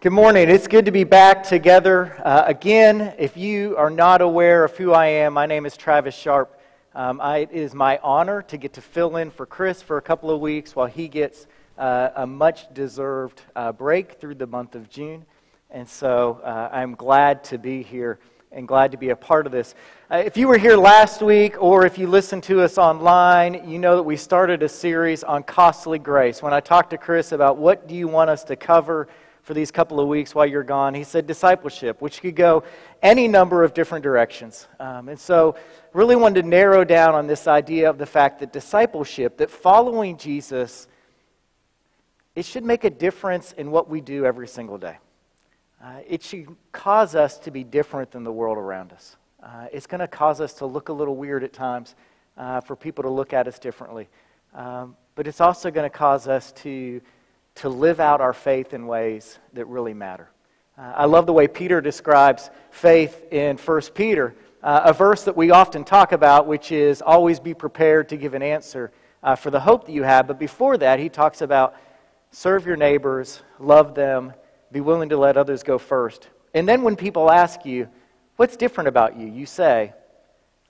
Good morning. It's good to be back together uh, again. If you are not aware of who I am, my name is Travis Sharp. Um, I, it is my honor to get to fill in for Chris for a couple of weeks while he gets uh, a much deserved uh, break through the month of June. And so uh, I'm glad to be here and glad to be a part of this. Uh, if you were here last week or if you listened to us online, you know that we started a series on costly grace. When I talked to Chris about what do you want us to cover, for these couple of weeks while you're gone. He said discipleship, which could go any number of different directions. Um, and so, really wanted to narrow down on this idea of the fact that discipleship, that following Jesus, it should make a difference in what we do every single day. Uh, it should cause us to be different than the world around us. Uh, it's going to cause us to look a little weird at times, uh, for people to look at us differently. Um, but it's also going to cause us to to live out our faith in ways that really matter. Uh, I love the way Peter describes faith in 1 Peter, uh, a verse that we often talk about, which is always be prepared to give an answer uh, for the hope that you have. But before that, he talks about serve your neighbors, love them, be willing to let others go first. And then when people ask you, what's different about you? You say,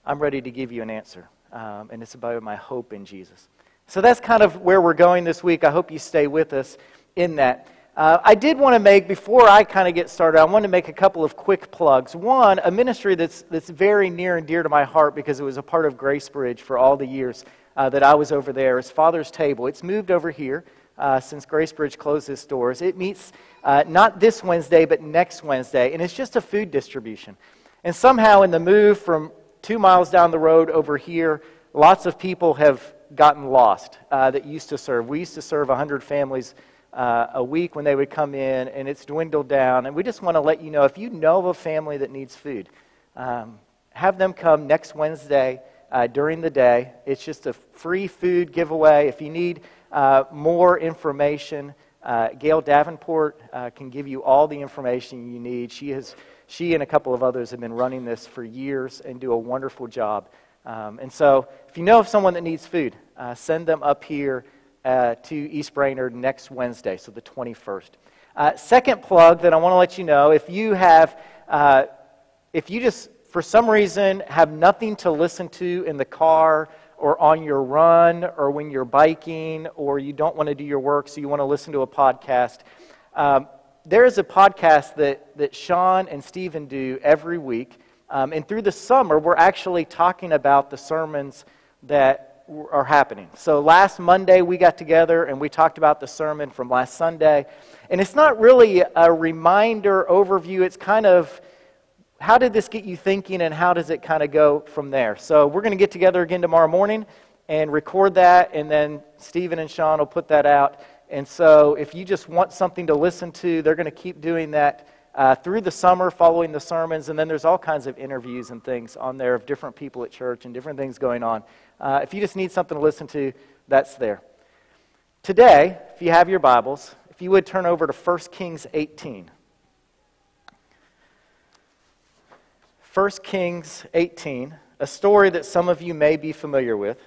I'm ready to give you an answer. Um, and it's about my hope in Jesus. So that's kind of where we're going this week. I hope you stay with us in that. Uh, I did want to make, before I kind of get started, I want to make a couple of quick plugs. One, a ministry that's, that's very near and dear to my heart because it was a part of Gracebridge for all the years uh, that I was over there is Father's Table. It's moved over here uh, since Gracebridge closed its doors. It meets uh, not this Wednesday, but next Wednesday, and it's just a food distribution. And somehow, in the move from two miles down the road over here, lots of people have gotten lost uh, that used to serve. We used to serve 100 families uh, a week when they would come in, and it's dwindled down. And we just want to let you know if you know of a family that needs food, um, have them come next Wednesday uh, during the day. It's just a free food giveaway. If you need uh, more information, uh, Gail Davenport uh, can give you all the information you need. She has. She and a couple of others have been running this for years and do a wonderful job. Um, and so, if you know of someone that needs food, uh, send them up here uh, to East Brainerd next Wednesday, so the 21st. Uh, second plug that I want to let you know if you have, uh, if you just for some reason have nothing to listen to in the car or on your run or when you're biking or you don't want to do your work, so you want to listen to a podcast. Um, there is a podcast that, that Sean and Stephen do every week. Um, and through the summer, we're actually talking about the sermons that are happening. So last Monday, we got together and we talked about the sermon from last Sunday. And it's not really a reminder overview, it's kind of how did this get you thinking and how does it kind of go from there? So we're going to get together again tomorrow morning and record that, and then Stephen and Sean will put that out. And so if you just want something to listen to, they're going to keep doing that uh, through the summer following the sermons, and then there's all kinds of interviews and things on there of different people at church and different things going on. Uh, if you just need something to listen to, that's there. Today, if you have your Bibles, if you would turn over to 1 Kings 18. 1 Kings 18, a story that some of you may be familiar with.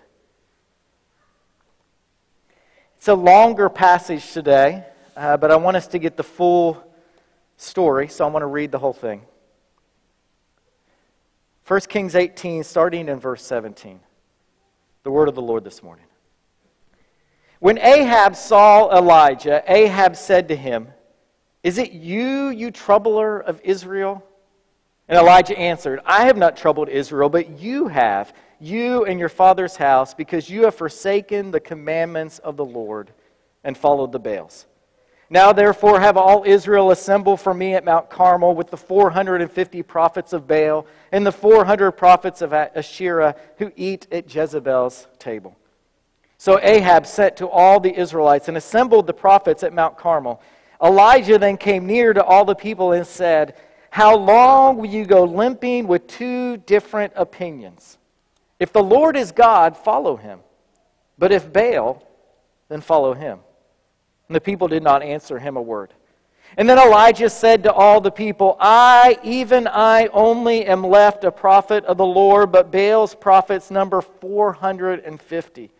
It's a longer passage today, uh, but I want us to get the full story, so I'm going to read the whole thing. 1 Kings 18, starting in verse 17. The word of the Lord this morning. When Ahab saw Elijah, Ahab said to him, Is it you, you troubler of Israel? And Elijah answered, I have not troubled Israel, but you have, you and your father's house, because you have forsaken the commandments of the Lord and followed the Baals. Now, therefore, have all Israel assemble for me at Mount Carmel with the 450 prophets of Baal and the 400 prophets of Asherah who eat at Jezebel's table. So Ahab sent to all the Israelites and assembled the prophets at Mount Carmel. Elijah then came near to all the people and said, How long will you go limping with two different opinions? If the Lord is God, follow him. But if Baal, then follow him. And the people did not answer him a word. And then Elijah said to all the people, I, even I only, am left a prophet of the Lord, but Baal's prophets number 450.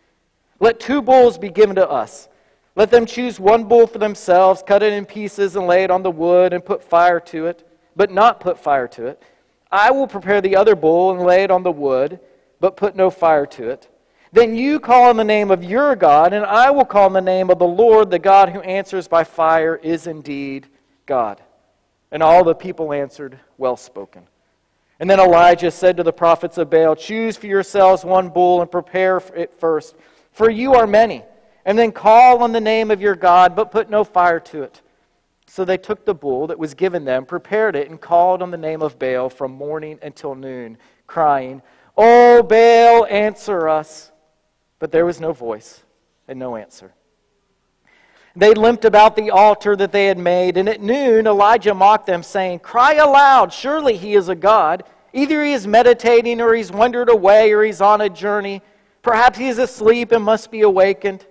Let two bulls be given to us, Let them choose one bull for themselves, cut it in pieces, and lay it on the wood, and put fire to it, but not put fire to it. I will prepare the other bull and lay it on the wood, but put no fire to it. Then you call on the name of your God, and I will call on the name of the Lord, the God who answers by fire is indeed God. And all the people answered, Well spoken. And then Elijah said to the prophets of Baal, Choose for yourselves one bull and prepare it first, for you are many. And then call on the name of your God, but put no fire to it. So they took the bull that was given them, prepared it, and called on the name of Baal from morning until noon, crying, O Baal, answer us. But there was no voice and no answer. They limped about the altar that they had made, and at noon Elijah mocked them, saying, Cry aloud, surely he is a God. Either he is meditating, or he's wandered away, or he's on a journey. Perhaps he is asleep and must be awakened.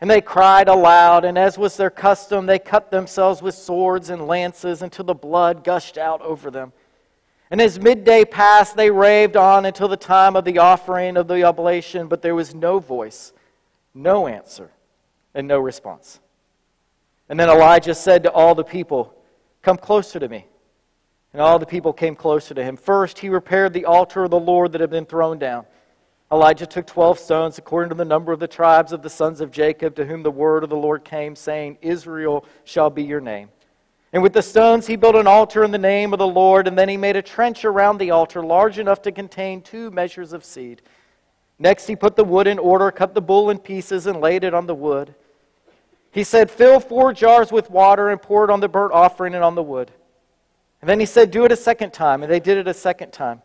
And they cried aloud, and as was their custom, they cut themselves with swords and lances until the blood gushed out over them. And as midday passed, they raved on until the time of the offering of the oblation, but there was no voice, no answer, and no response. And then Elijah said to all the people, Come closer to me. And all the people came closer to him. First, he repaired the altar of the Lord that had been thrown down. Elijah took 12 stones, according to the number of the tribes of the sons of Jacob, to whom the word of the Lord came, saying, Israel shall be your name. And with the stones he built an altar in the name of the Lord, and then he made a trench around the altar large enough to contain two measures of seed. Next he put the wood in order, cut the bull in pieces, and laid it on the wood. He said, Fill four jars with water and pour it on the burnt offering and on the wood. And then he said, Do it a second time. And they did it a second time.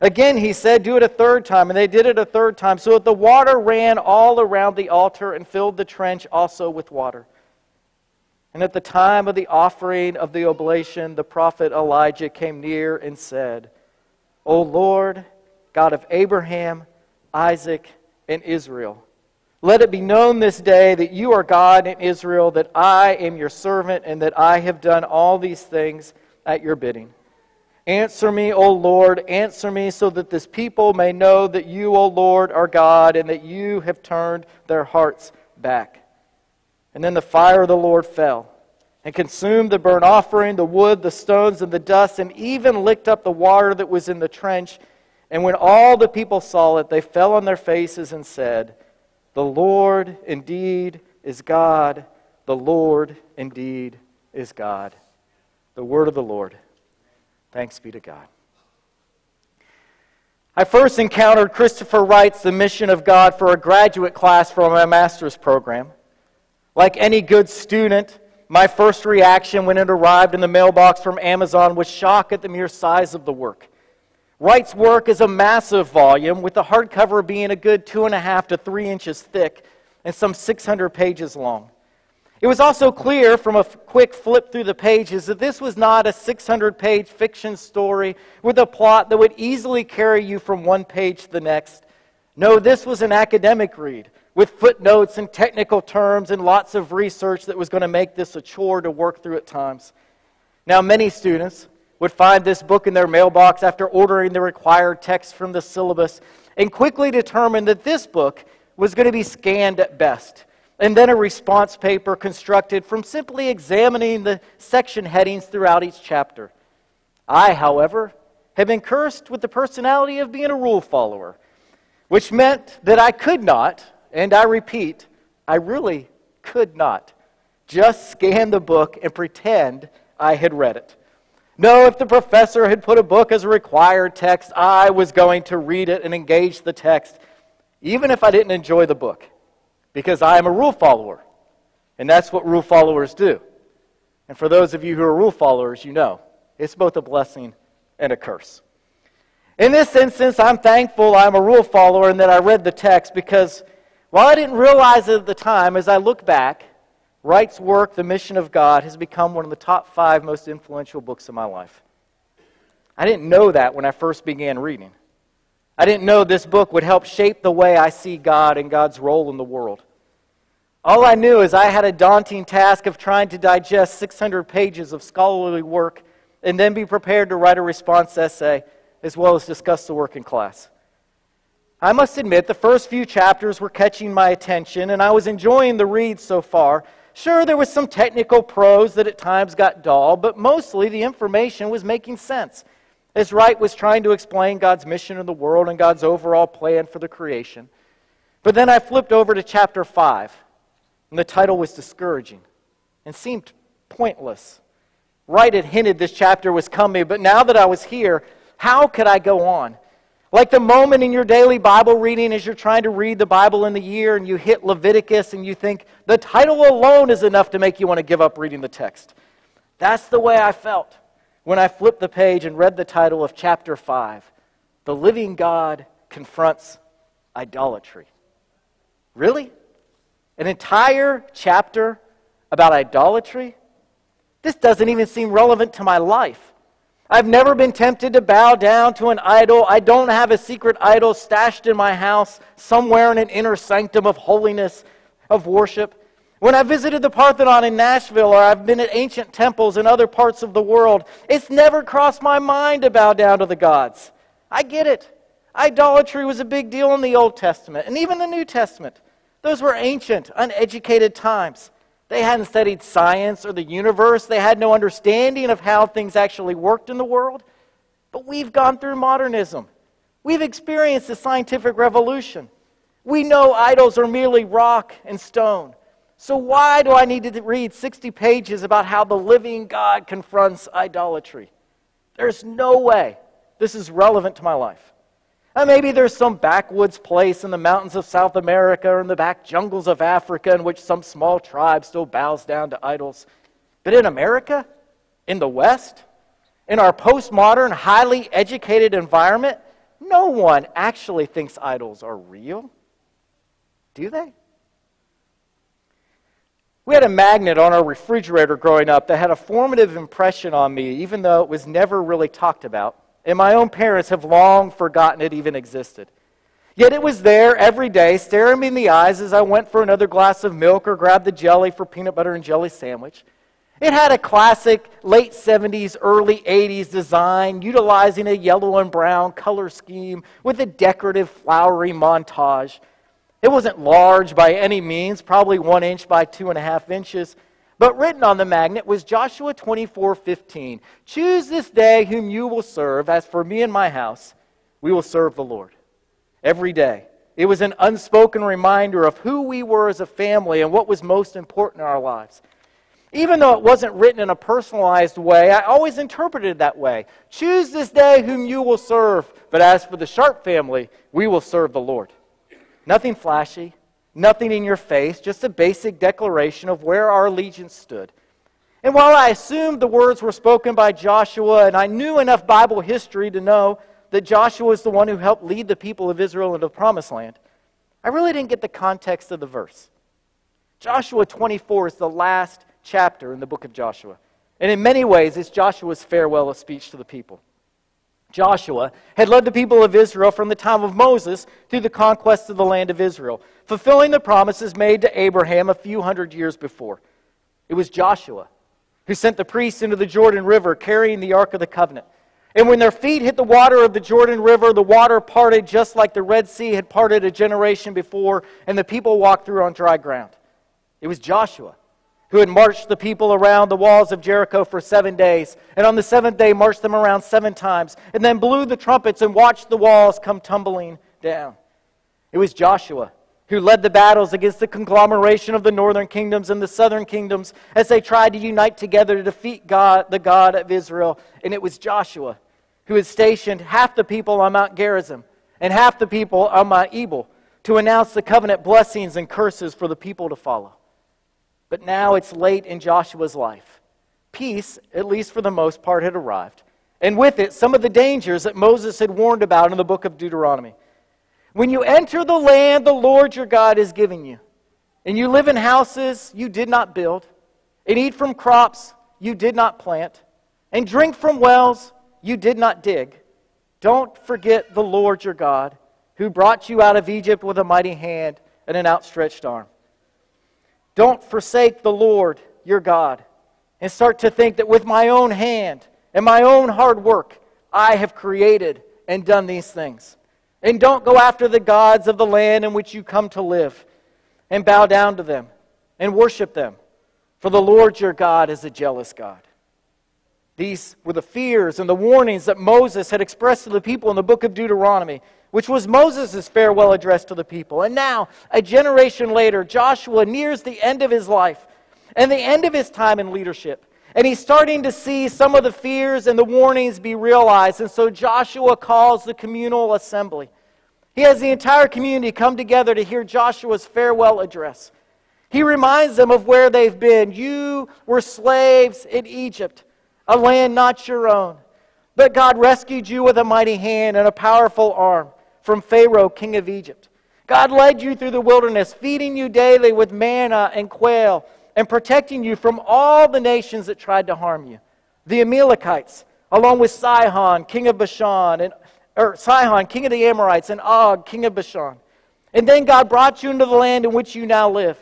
Again, he said, Do it a third time. And they did it a third time. So that the water ran all around the altar and filled the trench also with water. And at the time of the offering of the oblation, the prophet Elijah came near and said, O Lord, God of Abraham, Isaac, and Israel, let it be known this day that you are God in Israel, that I am your servant, and that I have done all these things at your bidding. Answer me, O Lord, answer me, so that this people may know that you, O Lord, are God, and that you have turned their hearts back. And then the fire of the Lord fell and consumed the burnt offering, the wood, the stones, and the dust, and even licked up the water that was in the trench. And when all the people saw it, they fell on their faces and said, The Lord indeed is God. The Lord indeed is God. The word of the Lord. Thanks be to God. I first encountered Christopher Wright's The Mission of God for a graduate class from my master's program. Like any good student, my first reaction when it arrived in the mailbox from Amazon was shock at the mere size of the work. Wright's work is a massive volume, with the hardcover being a good two and a half to three inches thick and some 600 pages long. It was also clear from a quick flip through the pages that this was not a 600 page fiction story with a plot that would easily carry you from one page to the next. No, this was an academic read with footnotes and technical terms and lots of research that was going to make this a chore to work through at times. Now, many students would find this book in their mailbox after ordering the required text from the syllabus and quickly determine that this book was going to be scanned at best, and then a response paper constructed from simply examining the section headings throughout each chapter. I, however, have been cursed with the personality of being a rule follower, which meant that I could not, and I repeat, I really could not just scan the book and pretend I had read it. No, if the professor had put a book as a required text, I was going to read it and engage the text, even if I didn't enjoy the book, because I am a rule follower. And that's what rule followers do. And for those of you who are rule followers, you know it's both a blessing and a curse. In this instance, I'm thankful I'm a rule follower and that I read the text because while I didn't realize it at the time, as I look back, Wright's work, The Mission of God, has become one of the top five most influential books of my life. I didn't know that when I first began reading. I didn't know this book would help shape the way I see God and God's role in the world. All I knew is I had a daunting task of trying to digest 600 pages of scholarly work and then be prepared to write a response essay as well as discuss the work in class. I must admit, the first few chapters were catching my attention, and I was enjoying the read so far. Sure, there was some technical prose that at times got dull, but mostly the information was making sense. As Wright was trying to explain God's mission in the world and God's overall plan for the creation. But then I flipped over to chapter 5, and the title was discouraging and seemed pointless. Wright had hinted this chapter was coming, but now that I was here, how could I go on? Like the moment in your daily Bible reading as you're trying to read the Bible in the year and you hit Leviticus and you think the title alone is enough to make you want to give up reading the text. That's the way I felt when I flipped the page and read the title of chapter 5 The Living God Confronts Idolatry. Really? An entire chapter about idolatry? This doesn't even seem relevant to my life. I've never been tempted to bow down to an idol. I don't have a secret idol stashed in my house somewhere in an inner sanctum of holiness, of worship. When I visited the Parthenon in Nashville or I've been at ancient temples in other parts of the world, it's never crossed my mind to bow down to the gods. I get it. Idolatry was a big deal in the Old Testament and even the New Testament. Those were ancient, uneducated times. They hadn't studied science or the universe. They had no understanding of how things actually worked in the world. But we've gone through modernism. We've experienced the scientific revolution. We know idols are merely rock and stone. So, why do I need to read 60 pages about how the living God confronts idolatry? There's no way this is relevant to my life. And uh, maybe there's some backwoods place in the mountains of South America or in the back jungles of Africa in which some small tribe still bows down to idols. But in America, in the West, in our postmodern, highly educated environment, no one actually thinks idols are real. Do they? We had a magnet on our refrigerator growing up that had a formative impression on me, even though it was never really talked about and my own parents have long forgotten it even existed. Yet it was there every day, staring me in the eyes as I went for another glass of milk or grabbed the jelly for peanut butter and jelly sandwich. It had a classic late 70s, early 80s design, utilizing a yellow and brown color scheme with a decorative flowery montage. It wasn't large by any means, probably one inch by two and a half inches, but written on the magnet was Joshua 24:15. Choose this day whom you will serve. As for me and my house, we will serve the Lord. Every day. It was an unspoken reminder of who we were as a family and what was most important in our lives. Even though it wasn't written in a personalized way, I always interpreted it that way. Choose this day whom you will serve. But as for the Sharp family, we will serve the Lord. Nothing flashy, nothing in your face, just a basic declaration of where our allegiance stood. And while I assumed the words were spoken by Joshua, and I knew enough Bible history to know that Joshua is the one who helped lead the people of Israel into the promised land, I really didn't get the context of the verse. Joshua 24 is the last chapter in the book of Joshua. And in many ways, it's Joshua's farewell speech to the people. Joshua, had led the people of Israel from the time of Moses through the conquest of the land of Israel, fulfilling the promises made to Abraham a few hundred years before. It was Joshua who sent the priests into the Jordan River carrying the Ark of the Covenant. And when their feet hit the water of the Jordan River, the water parted just like the Red Sea had parted a generation before, and the people walked through on dry ground. It was Joshua who had marched the people around the walls of Jericho for seven days, and on the seventh day marched them around seven times, and then blew the trumpets and watched the walls come tumbling down. It was Joshua who led the battles against the conglomeration of the northern kingdoms and the southern kingdoms as they tried to unite together to defeat God, the God of Israel. And it was Joshua who had stationed half the people on Mount Gerizim and half the people on Mount Ebal to announce the covenant blessings and curses for the people to follow. But now it's late in Joshua's life. Peace, at least for the most part, had arrived. And with it, some of the dangers that Moses had warned about in the book of Deuteronomy. When you enter the land the Lord your God is giving you, and you live in houses you did not build, and eat from crops you did not plant, and drink from wells you did not dig, don't forget the Lord your God, who brought you out of Egypt with a mighty hand and an outstretched arm. Don't forsake the Lord your God and start to think that with my own hand and my own hard work, I have created and done these things. And don't go after the gods of the land in which you come to live and bow down to them and worship them. For the Lord your God is a jealous God. These were the fears and the warnings that Moses had expressed to the people in the book of Deuteronomy, which was Moses' farewell address to the people. And now, a generation later, Joshua nears the end of his life and the end of his time in leadership. And he's starting to see some of the fears and the warnings be realized. And so Joshua calls the communal assembly. He has the entire community come together to hear Joshua's farewell address. He reminds them of where they've been. You were slaves in Egypt, a land not your own. But God rescued you with a mighty hand and a powerful arm from Pharaoh, king of Egypt. God led you through the wilderness, feeding you daily with manna and quail and protecting you from all the nations that tried to harm you. The Amalekites, along with Sihon, king of Bashan, and or Sihon, king of the Amorites, and Og, king of Bashan. And then God brought you into the land in which you now live,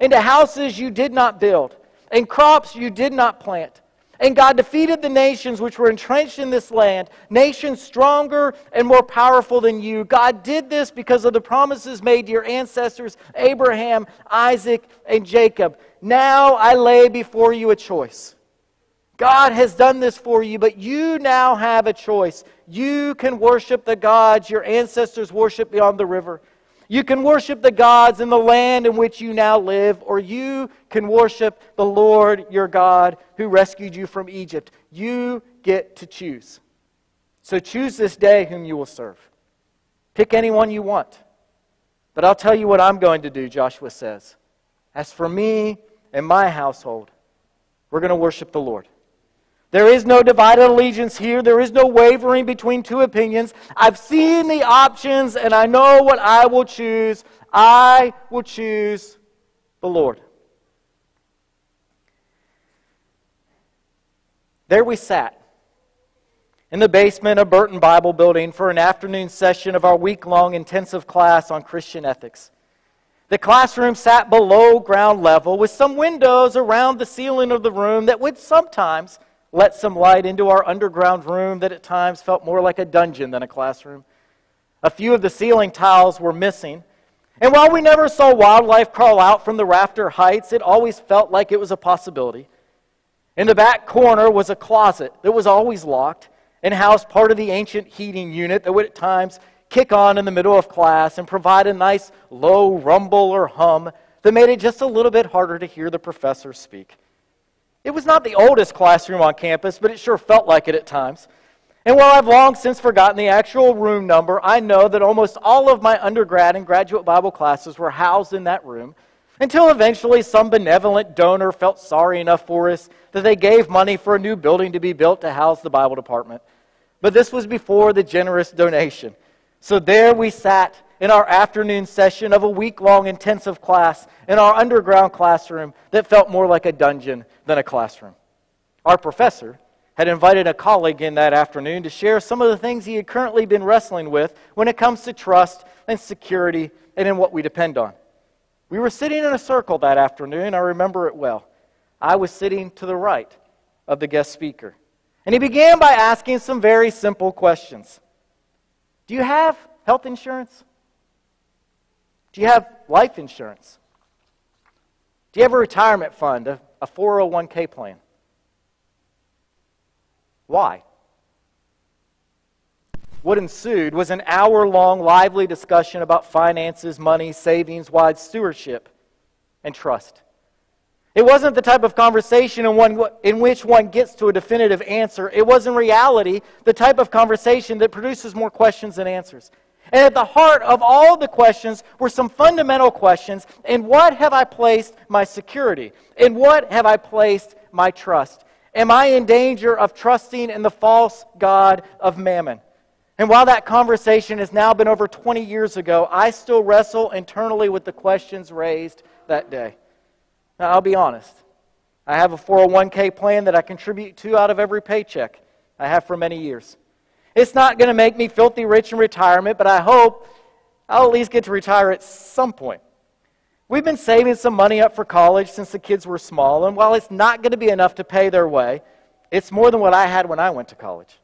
into houses you did not build, and crops you did not plant. And God defeated the nations which were entrenched in this land, nations stronger and more powerful than you. God did this because of the promises made to your ancestors, Abraham, Isaac, and Jacob. Now I lay before you a choice. God has done this for you, but you now have a choice. You can worship the gods your ancestors worshiped beyond the river. You can worship the gods in the land in which you now live, or you can worship the Lord your God who rescued you from Egypt. You get to choose. So choose this day whom you will serve. Pick anyone you want. But I'll tell you what I'm going to do, Joshua says. As for me and my household, we're going to worship the Lord. There is no divided allegiance here. There is no wavering between two opinions. I've seen the options and I know what I will choose. I will choose the Lord. There we sat in the basement of Burton Bible Building for an afternoon session of our week long intensive class on Christian ethics. The classroom sat below ground level with some windows around the ceiling of the room that would sometimes let some light into our underground room that at times felt more like a dungeon than a classroom. A few of the ceiling tiles were missing. And while we never saw wildlife crawl out from the rafter heights, it always felt like it was a possibility. In the back corner was a closet that was always locked and housed part of the ancient heating unit that would at times kick on in the middle of class and provide a nice low rumble or hum that made it just a little bit harder to hear the professor speak. It was not the oldest classroom on campus, but it sure felt like it at times. And while I've long since forgotten the actual room number, I know that almost all of my undergrad and graduate Bible classes were housed in that room until eventually some benevolent donor felt sorry enough for us that they gave money for a new building to be built to house the Bible department. But this was before the generous donation. So there we sat in our afternoon session of a week long intensive class in our underground classroom that felt more like a dungeon than a classroom. Our professor had invited a colleague in that afternoon to share some of the things he had currently been wrestling with when it comes to trust and security and in what we depend on. We were sitting in a circle that afternoon. I remember it well. I was sitting to the right of the guest speaker. And he began by asking some very simple questions. Do you have health insurance? Do you have life insurance? Do you have a retirement fund, a, a 401k plan? Why? What ensued was an hour long, lively discussion about finances, money, savings, wide stewardship, and trust. It wasn't the type of conversation in, one, in which one gets to a definitive answer. It was, in reality, the type of conversation that produces more questions than answers. And at the heart of all the questions were some fundamental questions. In what have I placed my security? In what have I placed my trust? Am I in danger of trusting in the false God of mammon? And while that conversation has now been over 20 years ago, I still wrestle internally with the questions raised that day. Now, I'll be honest. I have a 401k plan that I contribute to out of every paycheck. I have for many years. It's not going to make me filthy rich in retirement, but I hope I'll at least get to retire at some point. We've been saving some money up for college since the kids were small, and while it's not going to be enough to pay their way, it's more than what I had when I went to college.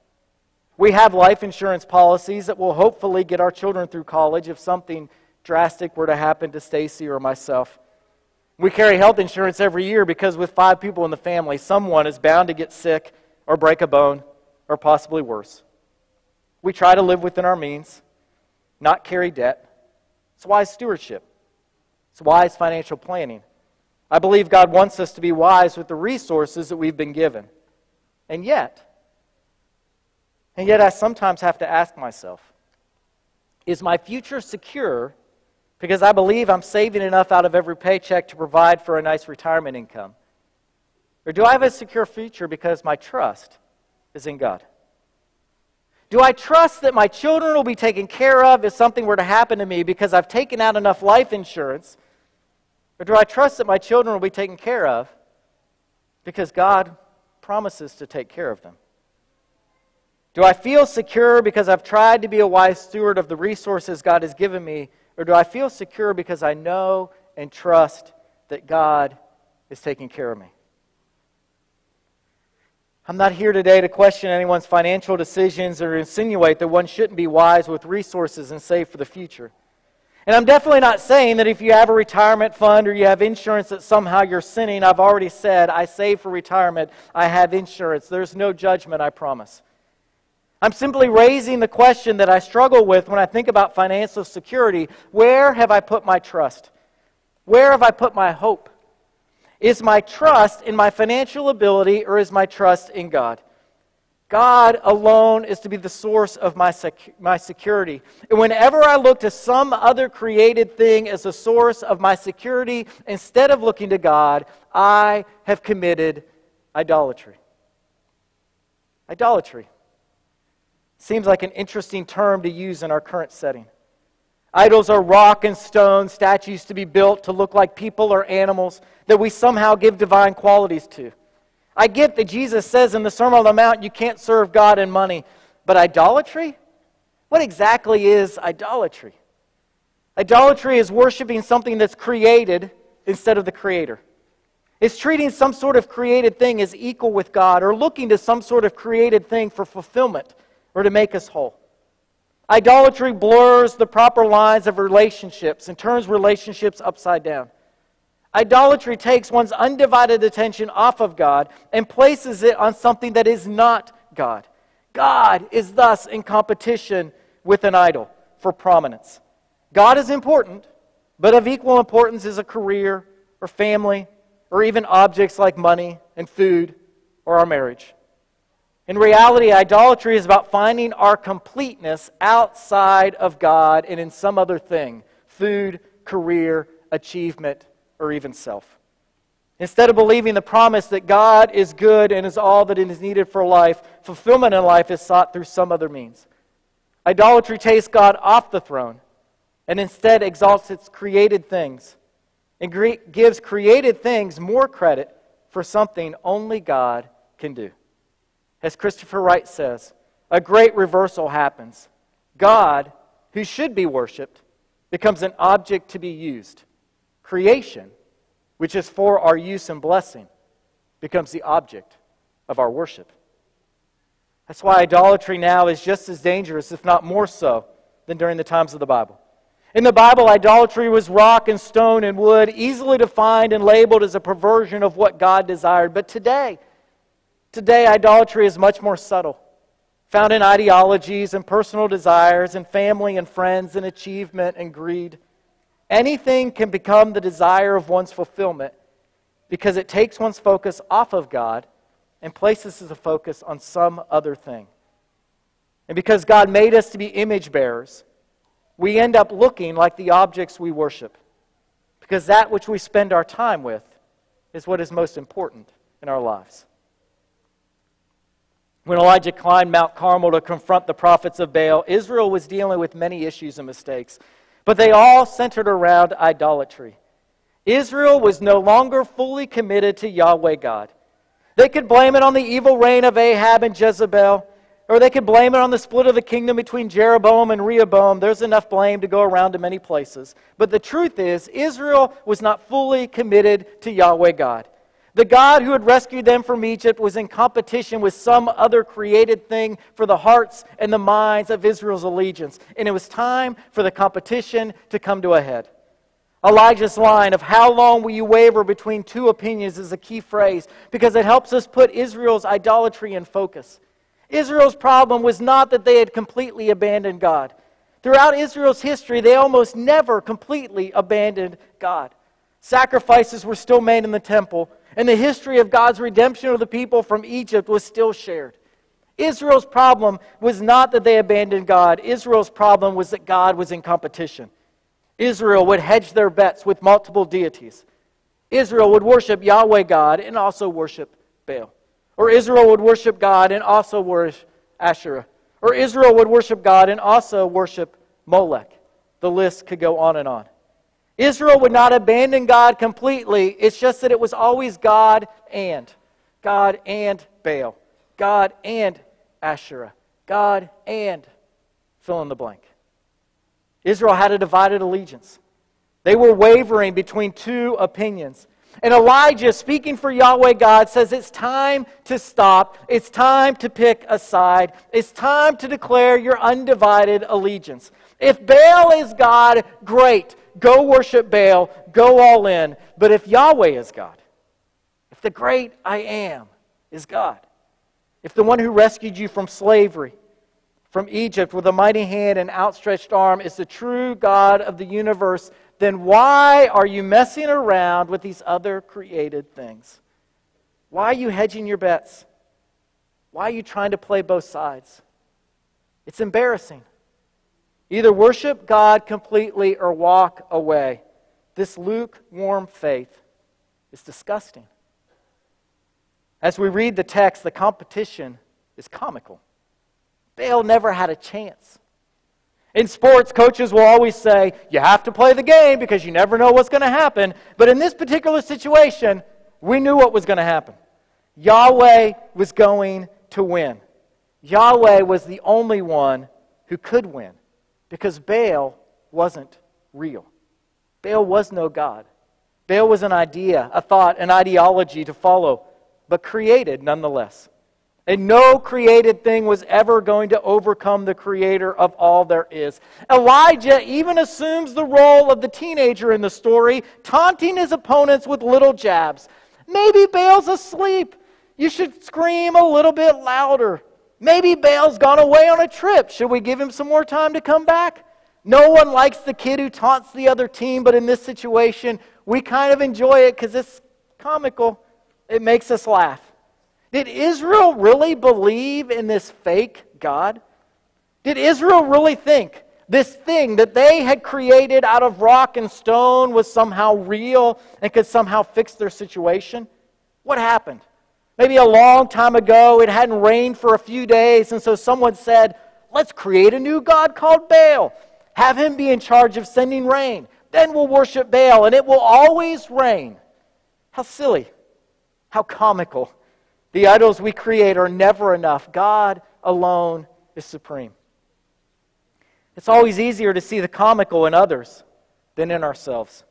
We have life insurance policies that will hopefully get our children through college if something drastic were to happen to Stacy or myself. We carry health insurance every year because with five people in the family, someone is bound to get sick or break a bone or possibly worse. We try to live within our means, not carry debt. It's wise stewardship, it's wise financial planning. I believe God wants us to be wise with the resources that we've been given. And yet, and yet I sometimes have to ask myself, is my future secure because I believe I'm saving enough out of every paycheck to provide for a nice retirement income? Or do I have a secure future because my trust is in God? Do I trust that my children will be taken care of if something were to happen to me because I've taken out enough life insurance? Or do I trust that my children will be taken care of because God promises to take care of them? Do I feel secure because I've tried to be a wise steward of the resources God has given me? Or do I feel secure because I know and trust that God is taking care of me? I'm not here today to question anyone's financial decisions or insinuate that one shouldn't be wise with resources and save for the future. And I'm definitely not saying that if you have a retirement fund or you have insurance that somehow you're sinning. I've already said, I save for retirement, I have insurance. There's no judgment, I promise. I'm simply raising the question that I struggle with when I think about financial security. Where have I put my trust? Where have I put my hope? Is my trust in my financial ability or is my trust in God? God alone is to be the source of my, sec- my security. And whenever I look to some other created thing as a source of my security, instead of looking to God, I have committed idolatry. Idolatry. Seems like an interesting term to use in our current setting. Idols are rock and stone statues to be built to look like people or animals that we somehow give divine qualities to. I get that Jesus says in the Sermon on the Mount you can't serve God and money, but idolatry? What exactly is idolatry? Idolatry is worshiping something that's created instead of the Creator. It's treating some sort of created thing as equal with God or looking to some sort of created thing for fulfillment or to make us whole. Idolatry blurs the proper lines of relationships and turns relationships upside down. Idolatry takes one's undivided attention off of God and places it on something that is not God. God is thus in competition with an idol for prominence. God is important, but of equal importance is a career or family or even objects like money and food or our marriage. In reality, idolatry is about finding our completeness outside of God and in some other thing food, career, achievement, or even self. Instead of believing the promise that God is good and is all that is needed for life, fulfillment in life is sought through some other means. Idolatry takes God off the throne and instead exalts its created things and gives created things more credit for something only God can do. As Christopher Wright says, a great reversal happens. God, who should be worshiped, becomes an object to be used. Creation, which is for our use and blessing, becomes the object of our worship. That's why idolatry now is just as dangerous, if not more so, than during the times of the Bible. In the Bible, idolatry was rock and stone and wood, easily defined and labeled as a perversion of what God desired. But today, Today, idolatry is much more subtle, found in ideologies and personal desires and family and friends and achievement and greed. Anything can become the desire of one's fulfillment because it takes one's focus off of God and places the focus on some other thing. And because God made us to be image bearers, we end up looking like the objects we worship. Because that which we spend our time with is what is most important in our lives. When Elijah climbed Mount Carmel to confront the prophets of Baal, Israel was dealing with many issues and mistakes, but they all centered around idolatry. Israel was no longer fully committed to Yahweh God. They could blame it on the evil reign of Ahab and Jezebel, or they could blame it on the split of the kingdom between Jeroboam and Rehoboam. There's enough blame to go around to many places. But the truth is, Israel was not fully committed to Yahweh God. The God who had rescued them from Egypt was in competition with some other created thing for the hearts and the minds of Israel's allegiance. And it was time for the competition to come to a head. Elijah's line of how long will you waver between two opinions is a key phrase because it helps us put Israel's idolatry in focus. Israel's problem was not that they had completely abandoned God. Throughout Israel's history, they almost never completely abandoned God. Sacrifices were still made in the temple, and the history of God's redemption of the people from Egypt was still shared. Israel's problem was not that they abandoned God. Israel's problem was that God was in competition. Israel would hedge their bets with multiple deities. Israel would worship Yahweh God and also worship Baal. Or Israel would worship God and also worship Asherah. Or Israel would worship God and also worship Molech. The list could go on and on. Israel would not abandon God completely. It's just that it was always God and. God and Baal. God and Asherah. God and fill in the blank. Israel had a divided allegiance. They were wavering between two opinions. And Elijah, speaking for Yahweh God, says it's time to stop. It's time to pick a side. It's time to declare your undivided allegiance. If Baal is God, great go worship Baal, go all in. But if Yahweh is God, if the great I am is God, if the one who rescued you from slavery, from Egypt with a mighty hand and outstretched arm is the true God of the universe, then why are you messing around with these other created things? Why are you hedging your bets? Why are you trying to play both sides? It's embarrassing. Either worship God completely or walk away. This lukewarm faith is disgusting. As we read the text, the competition is comical. Baal never had a chance. In sports, coaches will always say, you have to play the game because you never know what's going to happen. But in this particular situation, we knew what was going to happen. Yahweh was going to win. Yahweh was the only one who could win because Baal wasn't real. Baal was no God. Baal was an idea, a thought, an ideology to follow, but created nonetheless. And no created thing was ever going to overcome the creator of all there is. Elijah even assumes the role of the teenager in the story, taunting his opponents with little jabs. Maybe Baal's asleep. You should scream a little bit louder. Maybe Baal's gone away on a trip. Should we give him some more time to come back? No one likes the kid who taunts the other team, but in this situation, we kind of enjoy it because it's comical. It makes us laugh. Did Israel really believe in this fake God? Did Israel really think this thing that they had created out of rock and stone was somehow real and could somehow fix their situation? What happened? Maybe a long time ago, it hadn't rained for a few days, and so someone said, Let's create a new God called Baal. Have him be in charge of sending rain. Then we'll worship Baal, and it will always rain. How silly. How comical. The idols we create are never enough. God alone is supreme. It's always easier to see the comical in others than in ourselves.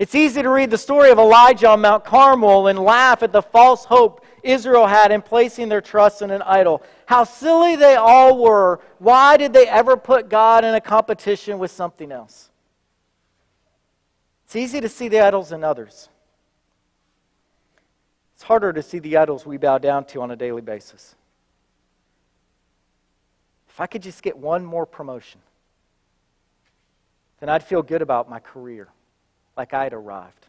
It's easy to read the story of Elijah on Mount Carmel and laugh at the false hope Israel had in placing their trust in an idol. How silly they all were. Why did they ever put God in a competition with something else? It's easy to see the idols in others. It's harder to see the idols we bow down to on a daily basis. If I could just get one more promotion, then I'd feel good about my career like I'd arrived.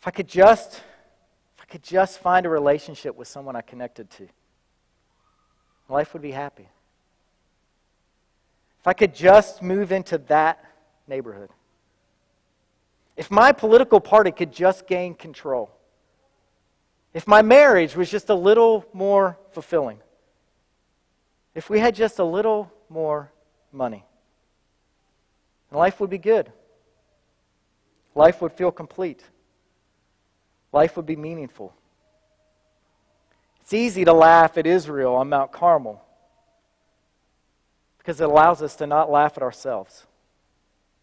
If I could just, if I could just find a relationship with someone I connected to, life would be happy. If I could just move into that neighborhood. If my political party could just gain control. If my marriage was just a little more fulfilling. If we had just a little more money. Life would be good. Life would feel complete. Life would be meaningful. It's easy to laugh at Israel on Mount Carmel because it allows us to not laugh at ourselves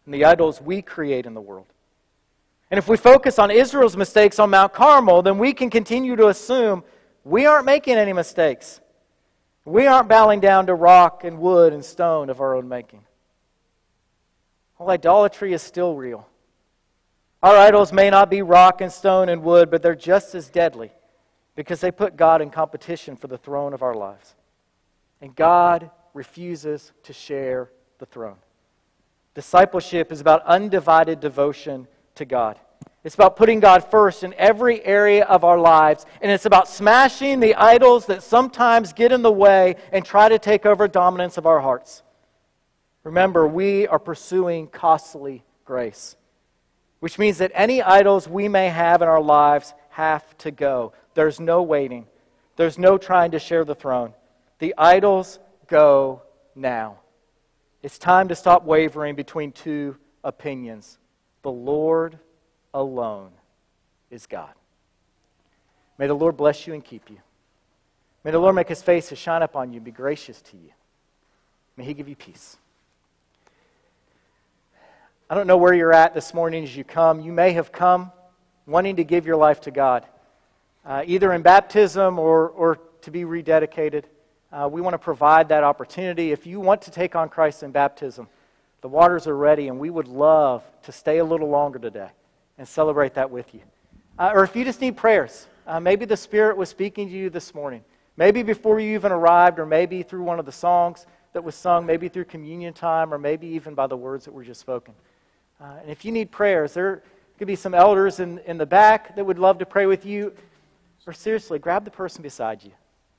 and the idols we create in the world. And if we focus on Israel's mistakes on Mount Carmel, then we can continue to assume we aren't making any mistakes. We aren't bowing down to rock and wood and stone of our own making. Well, idolatry is still real. Our idols may not be rock and stone and wood, but they're just as deadly because they put God in competition for the throne of our lives. And God refuses to share the throne. Discipleship is about undivided devotion to God. It's about putting God first in every area of our lives, and it's about smashing the idols that sometimes get in the way and try to take over dominance of our hearts. Remember, we are pursuing costly grace, which means that any idols we may have in our lives have to go. There's no waiting, there's no trying to share the throne. The idols go now. It's time to stop wavering between two opinions. The Lord alone is God. May the Lord bless you and keep you. May the Lord make his face to shine upon you and be gracious to you. May he give you peace. I don't know where you're at this morning as you come. You may have come wanting to give your life to God, uh, either in baptism or, or to be rededicated. Uh, we want to provide that opportunity. If you want to take on Christ in baptism, the waters are ready, and we would love to stay a little longer today and celebrate that with you. Uh, or if you just need prayers, uh, maybe the Spirit was speaking to you this morning. Maybe before you even arrived, or maybe through one of the songs that was sung, maybe through communion time, or maybe even by the words that were just spoken. Uh, and if you need prayers, there could be some elders in, in the back that would love to pray with you. Or seriously, grab the person beside you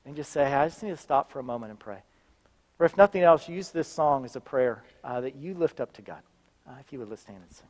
and just say, hey, I just need to stop for a moment and pray. Or if nothing else, use this song as a prayer uh, that you lift up to God. Uh, if you would, let's stand and sing.